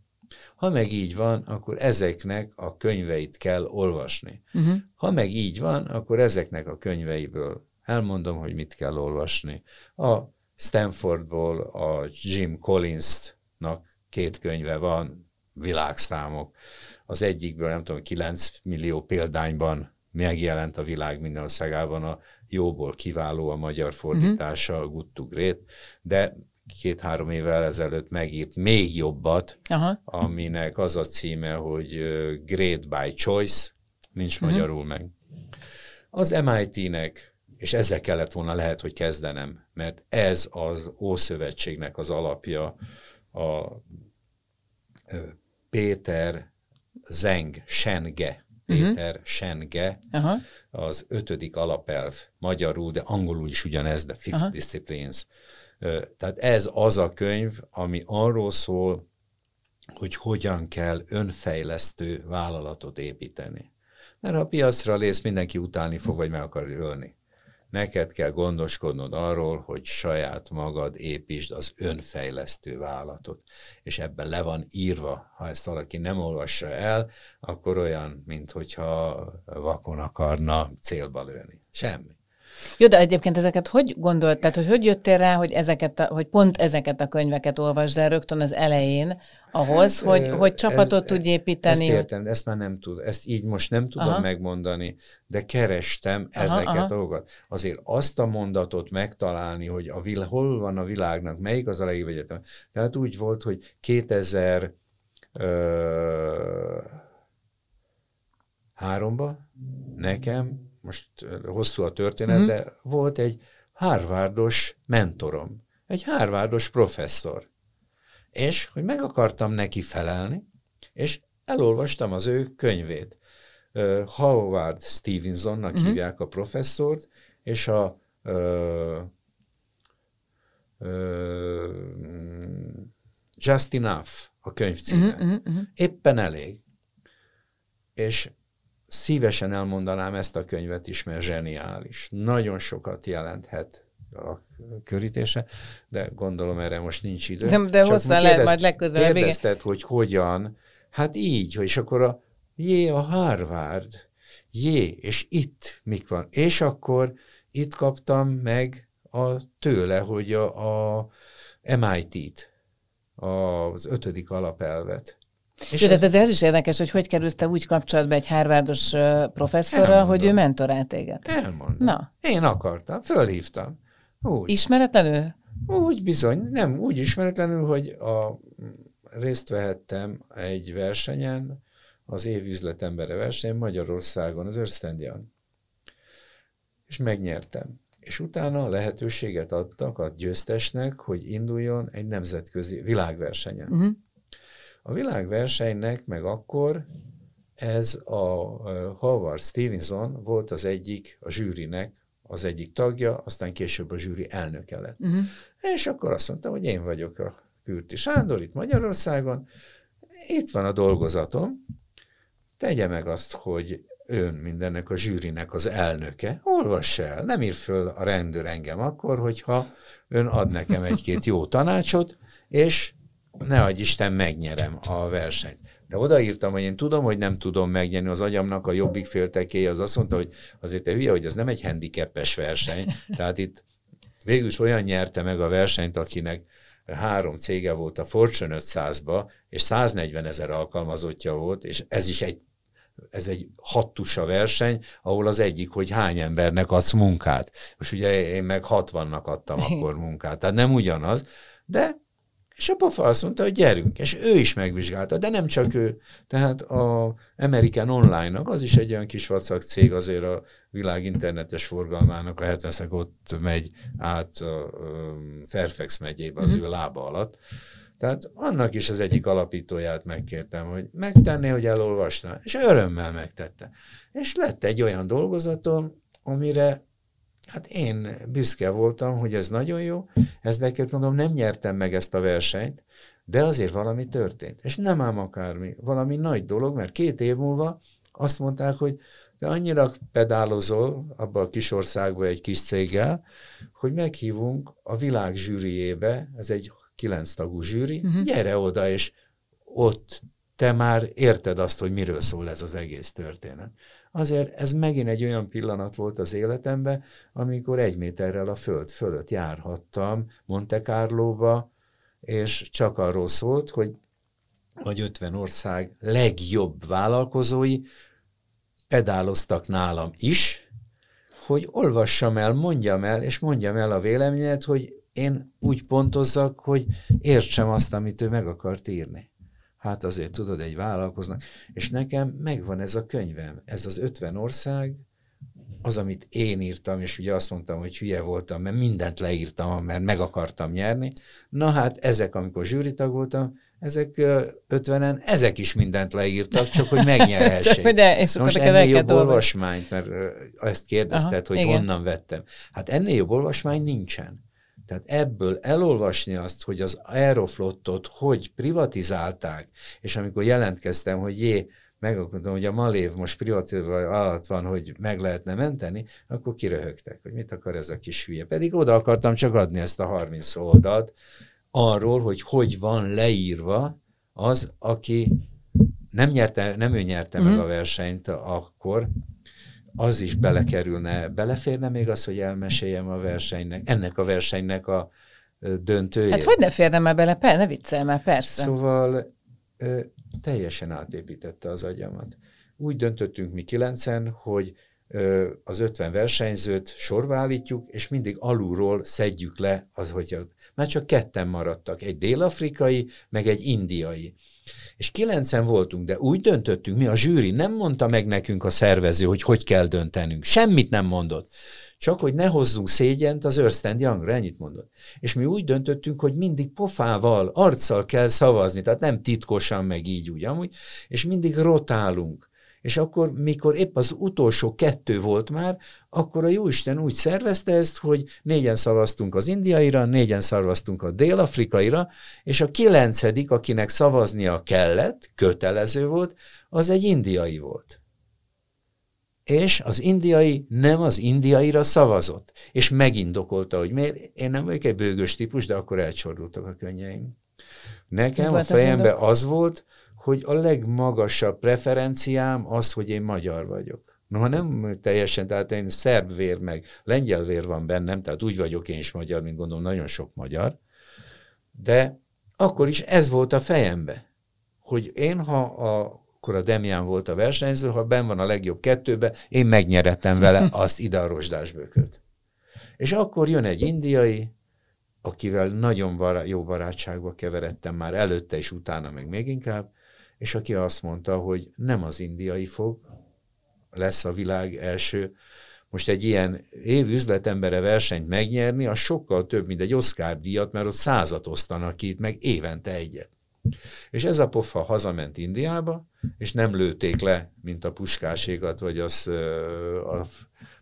Ha meg így van, akkor ezeknek a könyveit kell olvasni. Uh-huh. Ha meg így van, akkor ezeknek a könyveiből elmondom, hogy mit kell olvasni. A Stanfordból a Jim Collinsnak két könyve van, világszámok. Az egyikből nem tudom, 9 millió példányban megjelent a világ minden országában a jóból kiváló a magyar fordítása, uh-huh. a Good to Great, de két-három évvel ezelőtt megírt még jobbat, Aha. aminek az a címe, hogy Great by Choice, nincs uh-huh. magyarul meg. Az MIT-nek, és ezzel kellett volna lehet, hogy kezdenem, mert ez az Ószövetségnek az alapja, a Péter Zeng Senge, mhm. Péter uh-huh. Senge, Aha. az ötödik alapelv, magyarul, de angolul is ugyanez, de Fifth Aha. Disciplines, tehát ez az a könyv, ami arról szól, hogy hogyan kell önfejlesztő vállalatot építeni. Mert ha a piacra lész, mindenki utálni fog, vagy meg akar ölni. Neked kell gondoskodnod arról, hogy saját magad építsd az önfejlesztő vállalatot. És ebben le van írva, ha ezt valaki nem olvassa el, akkor olyan, mint hogyha vakon akarna célba lőni. Semmi. Jó, de egyébként ezeket hogy gondolt, tehát hogy hogy jöttél rá, hogy, ezeket a, hogy pont ezeket a könyveket olvasd el rögtön az elején, ahhoz, hát, hogy, hogy csapatot ez, tudj építeni? Ezt értem, ezt már nem tud, ezt így most nem tudom aha. megmondani, de kerestem aha, ezeket aha. a dolgokat. Azért azt a mondatot megtalálni, hogy a vil, hol van a világnak, melyik az a legjobb egyetem. Tehát úgy volt, hogy 2000 ö, háromba nekem most hosszú a történet, mm-hmm. de volt egy Harvardos mentorom, egy Harvardos professzor. És, hogy meg akartam neki felelni, és elolvastam az ő könyvét. Uh, Howard Stevensonnak mm-hmm. hívják a professzort, és a uh, uh, Just Enough a könyv címe. Mm-hmm. Éppen elég. És szívesen elmondanám ezt a könyvet is, mert zseniális. Nagyon sokat jelenthet a körítése, de gondolom erre most nincs idő. Nem, de hosszan lehet majd legközelebb. Kérdezted, hogy hogyan, hát így, hogy és akkor a jé, a Harvard, jé, és itt mik van. És akkor itt kaptam meg a tőle, hogy a, a MIT-t, az ötödik alapelvet. És Jó, ez... tehát ez is érdekes, hogy hogy kerülsz te úgy kapcsolatba egy Harvardos professzorral, hogy ő mentorált téged. Elmondom. Na. Én akartam, fölhívtam. Úgy. Ismeretlenül? Úgy bizony, nem, úgy ismeretlenül, hogy a, részt vehettem egy versenyen, az év üzletembere verseny Magyarországon, az Ernst És megnyertem. És utána lehetőséget adtak a győztesnek, hogy induljon egy nemzetközi világversenyen. Uh-huh. A világversenynek meg akkor ez a Howard Stevenson volt az egyik, a zsűrinek az egyik tagja, aztán később a zsűri elnöke lett. Uh-huh. És akkor azt mondtam, hogy én vagyok a Kürti Sándor itt Magyarországon, itt van a dolgozatom, tegye meg azt, hogy ön mindennek a zsűrinek az elnöke, olvass el, nem ír föl a rendőr engem akkor, hogyha ön ad nekem egy-két jó tanácsot, és ne adj Isten, megnyerem a versenyt. De odaírtam, hogy én tudom, hogy nem tudom megnyerni az agyamnak, a jobbik féltekéje az azt mondta, hogy azért te hülye, hogy ez nem egy handicapes verseny. Tehát itt végül is olyan nyerte meg a versenyt, akinek három cége volt a Fortune 500-ba, és 140 ezer alkalmazottja volt, és ez is egy ez egy hattusa verseny, ahol az egyik, hogy hány embernek adsz munkát. Most ugye én meg 60-nak adtam akkor munkát, tehát nem ugyanaz, de és a pofa azt mondta, hogy gyerünk, és ő is megvizsgálta, de nem csak ő. Tehát a American Online-nak, az is egy olyan kis vacak cég, azért a világ internetes forgalmának a 70 ott megy át a Fairfax megyébe az mhm. ő lába alatt. Tehát annak is az egyik alapítóját megkértem, hogy megtenné, hogy elolvasná, és örömmel megtette. És lett egy olyan dolgozatom, amire Hát én büszke voltam, hogy ez nagyon jó, ezt be kell mondom, nem nyertem meg ezt a versenyt, de azért valami történt. És nem ám akármi, valami nagy dolog, mert két év múlva azt mondták, hogy de annyira pedálozol abba a kis országba egy kis céggel, hogy meghívunk a világ zsűriébe, ez egy kilenc tagú zsűri, uh-huh. gyere oda, és ott te már érted azt, hogy miről szól ez az egész történet azért ez megint egy olyan pillanat volt az életemben, amikor egy méterrel a föld fölött járhattam Monte Carlo-ba, és csak arról szólt, hogy vagy 50 ország legjobb vállalkozói pedáloztak nálam is, hogy olvassam el, mondjam el, és mondjam el a véleményet, hogy én úgy pontozzak, hogy értsem azt, amit ő meg akart írni hát azért tudod, egy vállalkoznak. És nekem megvan ez a könyvem, ez az 50 ország, az, amit én írtam, és ugye azt mondtam, hogy hülye voltam, mert mindent leírtam, mert meg akartam nyerni. Na hát ezek, amikor zsűritag voltam, ezek ötvenen, ezek is mindent leírtak, csak hogy megnyerhessék. de, és Most ennél jobb olvasmányt, mert ezt kérdezted, Aha, hogy igen. honnan vettem. Hát ennél jobb olvasmány nincsen. Tehát ebből elolvasni azt, hogy az Aeroflottot hogy privatizálták, és amikor jelentkeztem, hogy jé, megakadom, hogy a Malév most privatizálva alatt van, hogy meg lehetne menteni, akkor kiröhögtek, hogy mit akar ez a kis hülye. Pedig oda akartam csak adni ezt a 30 oldalt arról, hogy hogy van leírva az, aki nem, nyerte, nem ő nyerte mm. meg mhm. a versenyt akkor, az is belekerülne, beleférne még az, hogy elmeséljem a versenynek, ennek a versenynek a döntőjét. Hát hogy ne férne már bele? Per, ne viccelj már, persze. Szóval teljesen átépítette az agyamat. Úgy döntöttünk mi kilencen, hogy az 50 versenyzőt sorba állítjuk, és mindig alulról szedjük le az, hogy már csak ketten maradtak, egy dél-afrikai, meg egy indiai. És kilencen voltunk, de úgy döntöttünk, mi a zsűri nem mondta meg nekünk a szervező, hogy hogy kell döntenünk. Semmit nem mondott. Csak hogy ne hozzunk szégyent az Ernst Youngra, ennyit mondott. És mi úgy döntöttünk, hogy mindig pofával, arccal kell szavazni, tehát nem titkosan, meg így úgy amúgy, és mindig rotálunk. És akkor, mikor épp az utolsó kettő volt már, akkor a Jóisten úgy szervezte ezt, hogy négyen szavaztunk az indiaira, négyen szavaztunk a dél-afrikaira, és a kilencedik, akinek szavaznia kellett, kötelező volt, az egy indiai volt. És az indiai nem az indiaira szavazott, és megindokolta, hogy miért. Én nem vagyok egy bőgös típus, de akkor elcsordultak a könnyeim. Nekem a fejembe az, az volt, hogy a legmagasabb preferenciám az, hogy én magyar vagyok No, nem teljesen, tehát én szerb vér, meg lengyel vér van bennem, tehát úgy vagyok én is magyar, mint gondolom nagyon sok magyar, de akkor is ez volt a fejembe, hogy én, ha a, akkor a Demián volt a versenyző, ha ben van a legjobb kettőbe, én megnyerettem vele azt ide a rozsdásbököt. És akkor jön egy indiai, akivel nagyon bará- jó barátságba keveredtem már előtte és utána, meg még inkább, és aki azt mondta, hogy nem az indiai fog, lesz a világ első. Most egy ilyen év üzletembere versenyt megnyerni, az sokkal több, mint egy Oscar díjat, mert ott százat osztanak ki, meg évente egyet. És ez a pofa hazament Indiába, és nem lőtték le, mint a puskásékat, vagy az, a,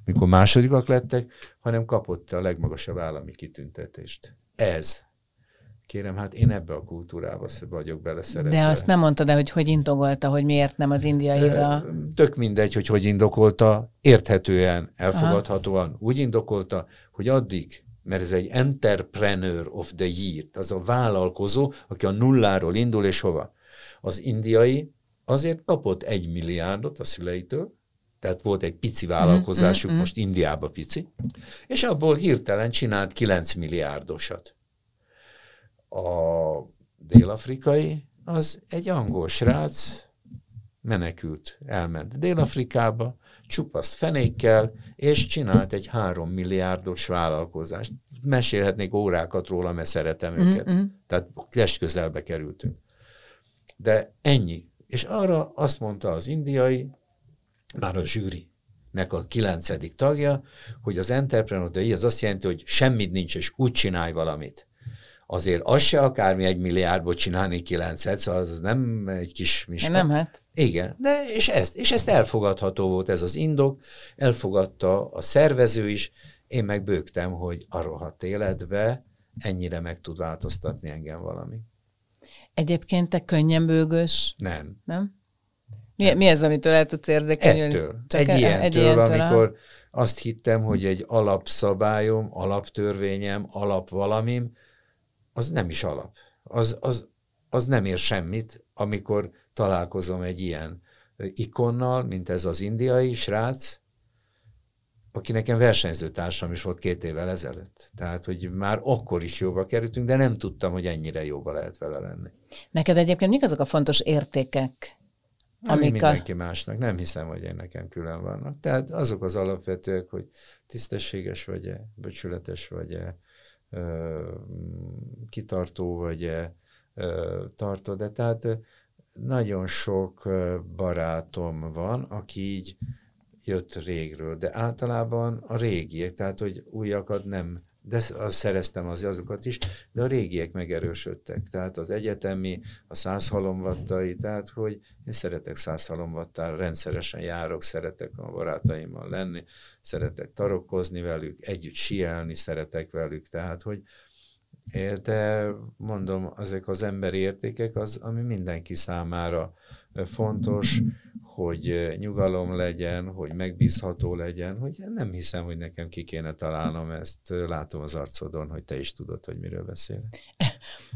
mikor másodikak lettek, hanem kapott a legmagasabb állami kitüntetést. Ez kérem, hát én ebbe a kultúrába vagyok beleszeretve. De azt nem mondtad el, hogy hogy indogolta, hogy miért nem az indiaira? Tök mindegy, hogy hogy indokolta, érthetően, elfogadhatóan Aha. úgy indokolta, hogy addig, mert ez egy entrepreneur of the year, az a vállalkozó, aki a nulláról indul, és hova? Az indiai azért kapott egy milliárdot a szüleitől, tehát volt egy pici vállalkozásuk, mm, mm, mm. most Indiába pici, és abból hirtelen csinált 9 milliárdosat a dél-afrikai, az egy angol srác, menekült, elment Dél-Afrikába, csupaszt fenékkel, és csinált egy három milliárdos vállalkozást. Mesélhetnék órákat róla, mert szeretem mm-hmm. őket. Tehát test közelbe kerültünk. De ennyi. És arra azt mondta az indiai, már a zsűrinek a kilencedik tagja, hogy az entrepreneur, az azt jelenti, hogy semmit nincs, és úgy csinálj valamit azért az se akármi egy milliárdból csinálni kilencet, szóval az nem egy kis mista. Nem hát. Igen, de és ezt, és ezt elfogadható volt ez az indok, elfogadta a szervező is, én meg bőgtem, hogy a rohadt életbe ennyire meg tud változtatni engem valami. Egyébként te könnyen bőgös? Nem. Nem? Mi, nem. mi ez, amitől el tudsz érzékenyülni? Ettől. Csak egy, ilyentől, egy ilyentől, amikor azt hittem, hogy egy alapszabályom, alaptörvényem, alapvalamim, az nem is alap. Az, az, az nem ér semmit, amikor találkozom egy ilyen ikonnal, mint ez az indiai srác, aki nekem versenyzőtársam is volt két évvel ezelőtt. Tehát, hogy már akkor is jóba kerültünk, de nem tudtam, hogy ennyire jóba lehet vele lenni. Neked egyébként mik azok a fontos értékek, ami amik mindenki a... másnak. Nem hiszem, hogy én nekem külön vannak. Tehát azok az alapvetőek, hogy tisztességes vagy-e, becsületes vagy-e, kitartó vagy-e? Tartó, de tehát nagyon sok barátom van, aki így jött régről, de általában a régiek, tehát hogy újakat nem de azt szereztem az azokat is, de a régiek megerősödtek. Tehát az egyetemi, a száz halomvattai, tehát hogy én szeretek száz halomvattára, rendszeresen járok, szeretek a barátaimmal lenni, szeretek tarokkozni velük, együtt sielni szeretek velük, tehát hogy de mondom, ezek az emberi értékek az, ami mindenki számára fontos, hogy nyugalom legyen, hogy megbízható legyen, hogy nem hiszem, hogy nekem ki kéne találnom ezt. Látom az arcodon, hogy te is tudod, hogy miről beszél.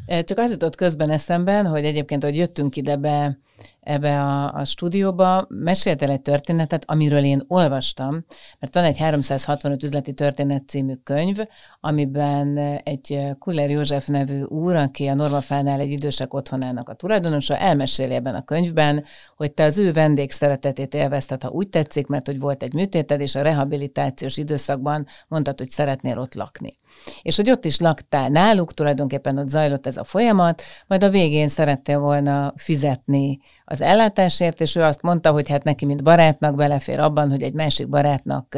Csak az jutott közben eszembe, hogy egyébként, hogy jöttünk ide be ebbe a, a stúdióba, meséltél egy történetet, amiről én olvastam, mert van egy 365 üzleti történet című könyv, amiben egy Kuller József nevű úr, aki a Normafánál egy idősek otthonának a tulajdonosa, elmeséli ebben a könyvben, hogy te az ő vendégszeretetét élvezted, ha úgy tetszik, mert hogy volt egy műtéted, és a rehabilitációs időszakban mondtad, hogy szeretnél ott lakni. És hogy ott is laktál náluk, tulajdonképpen ott zajlott ez a folyamat, majd a végén szerettél volna fizetni az ellátásért, és ő azt mondta, hogy hát neki, mint barátnak belefér abban, hogy egy másik barátnak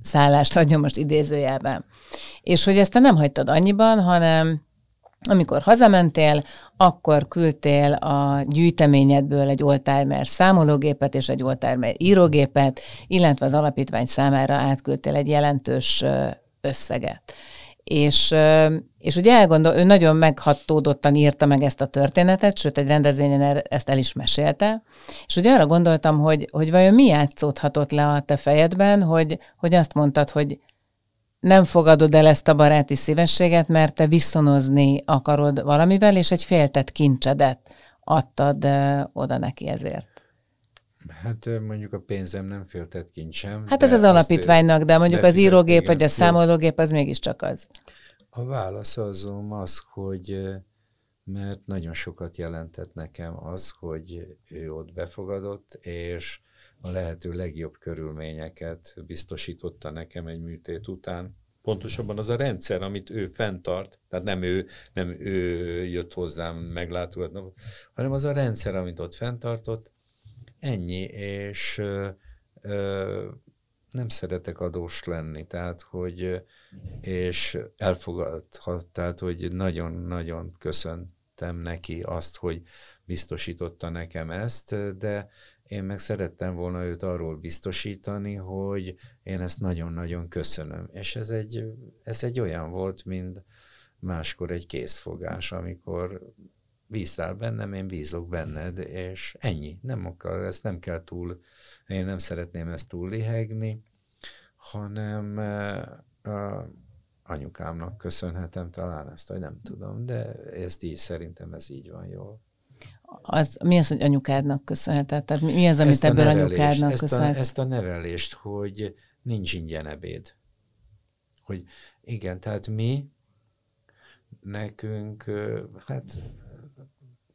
szállást adjon most idézőjelben. És hogy ezt te nem hagytad annyiban, hanem amikor hazamentél, akkor küldtél a gyűjteményedből egy oldtimer számológépet és egy oldtimer írógépet, illetve az alapítvány számára átküldtél egy jelentős összeget. És, és ugye elgondol, ő nagyon meghatódottan írta meg ezt a történetet, sőt egy rendezvényen ezt el is mesélte, és ugye arra gondoltam, hogy, hogy vajon mi játszódhatott le a te fejedben, hogy, hogy azt mondtad, hogy nem fogadod el ezt a baráti szívességet, mert te viszonozni akarod valamivel, és egy féltett kincsedet adtad oda neki ezért. Hát mondjuk a pénzem nem féltett kincsem. Hát ez az alapítványnak, de mondjuk az írógép vagy a számológép az mégiscsak az. A válasz azon az, hogy mert nagyon sokat jelentett nekem az, hogy ő ott befogadott, és a lehető legjobb körülményeket biztosította nekem egy műtét után. Pontosabban az a rendszer, amit ő fenntart, tehát nem ő, nem ő jött hozzám meglátogatni, hanem az a rendszer, amit ott fenntartott, ennyi, és ö, ö, nem szeretek adós lenni, tehát hogy, és elfogadhat, tehát hogy nagyon-nagyon köszöntem neki azt, hogy biztosította nekem ezt, de én meg szerettem volna őt arról biztosítani, hogy én ezt nagyon-nagyon köszönöm. És ez egy, ez egy olyan volt, mint máskor egy készfogás, amikor bíztál bennem, én bízok benned, és ennyi. Nem akar, ezt nem kell túl, én nem szeretném ezt túl lihegni, hanem a anyukámnak köszönhetem talán ezt, hogy nem tudom, de ezt így szerintem ez így van jól az, mi az, hogy anyukádnak köszönheted? Tehát mi az, amit ebből nevelést, anyukádnak köszönhet? A, ezt a nevelést, hogy nincs ingyen ebéd. Hogy igen, tehát mi, nekünk, hát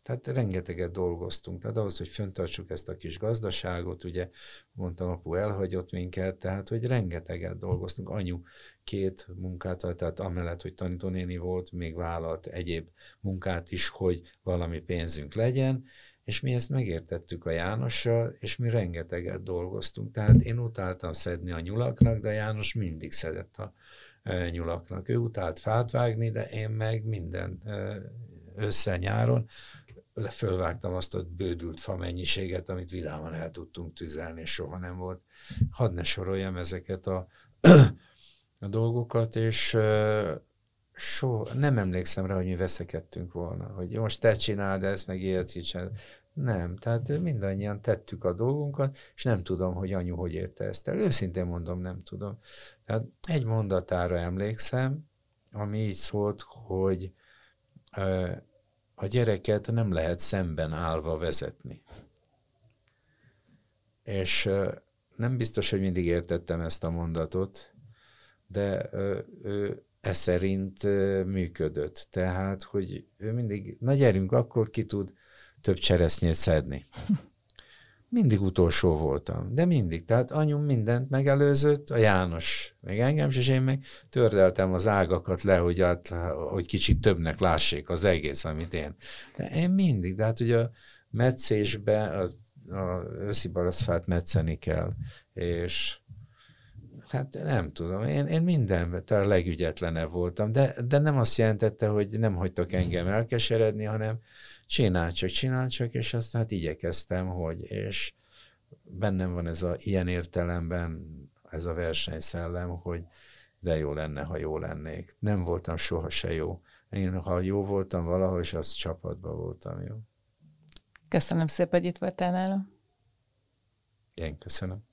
tehát rengeteget dolgoztunk. Tehát ahhoz, hogy föntartsuk ezt a kis gazdaságot, ugye mondtam, apu elhagyott minket, tehát hogy rengeteget dolgoztunk. Anyu két munkát, tehát amellett, hogy tanítónéni volt, még vállalt egyéb munkát is, hogy valami pénzünk legyen, és mi ezt megértettük a Jánossal, és mi rengeteget dolgoztunk. Tehát én utáltam szedni a nyulaknak, de János mindig szedett a e, nyulaknak. Ő utált fát vágni, de én meg minden e, össze nyáron fölvágtam azt a bődült fa mennyiséget, amit vidáman el tudtunk tüzelni, és soha nem volt. Hadd ne soroljam ezeket a, a dolgokat, és soha, nem emlékszem rá, hogy mi veszekedtünk volna, hogy most te csináld ezt, meg ilyet csináld. Nem, tehát mindannyian tettük a dolgunkat, és nem tudom, hogy anyu hogy érte ezt el. Őszintén mondom, nem tudom. Tehát egy mondatára emlékszem, ami így szólt, hogy a gyereket nem lehet szemben állva vezetni. És nem biztos, hogy mindig értettem ezt a mondatot, de e szerint működött. Tehát, hogy ő mindig, na gyerünk, akkor ki tud több cseresznyét szedni. Mindig utolsó voltam, de mindig. Tehát anyum mindent megelőzött, a János, meg engem, és én meg tördeltem az ágakat le, hogy, át, hogy kicsit többnek lássék az egész, amit én. De én mindig, de hát ugye a metszésbe, a, a őszi baraszfát metszeni kell, és hát nem tudom, én, én mindenben a legügyetlenebb voltam, de, de nem azt jelentette, hogy nem hagytak engem elkeseredni, hanem csinál csak, csinál csak, és azt hát igyekeztem, hogy, és bennem van ez a ilyen értelemben ez a versenyszellem, hogy de jó lenne, ha jó lennék. Nem voltam soha se jó. Én, ha jó voltam valahol, és az csapatban voltam jó. Köszönöm szépen, hogy itt voltál nálam. Én köszönöm.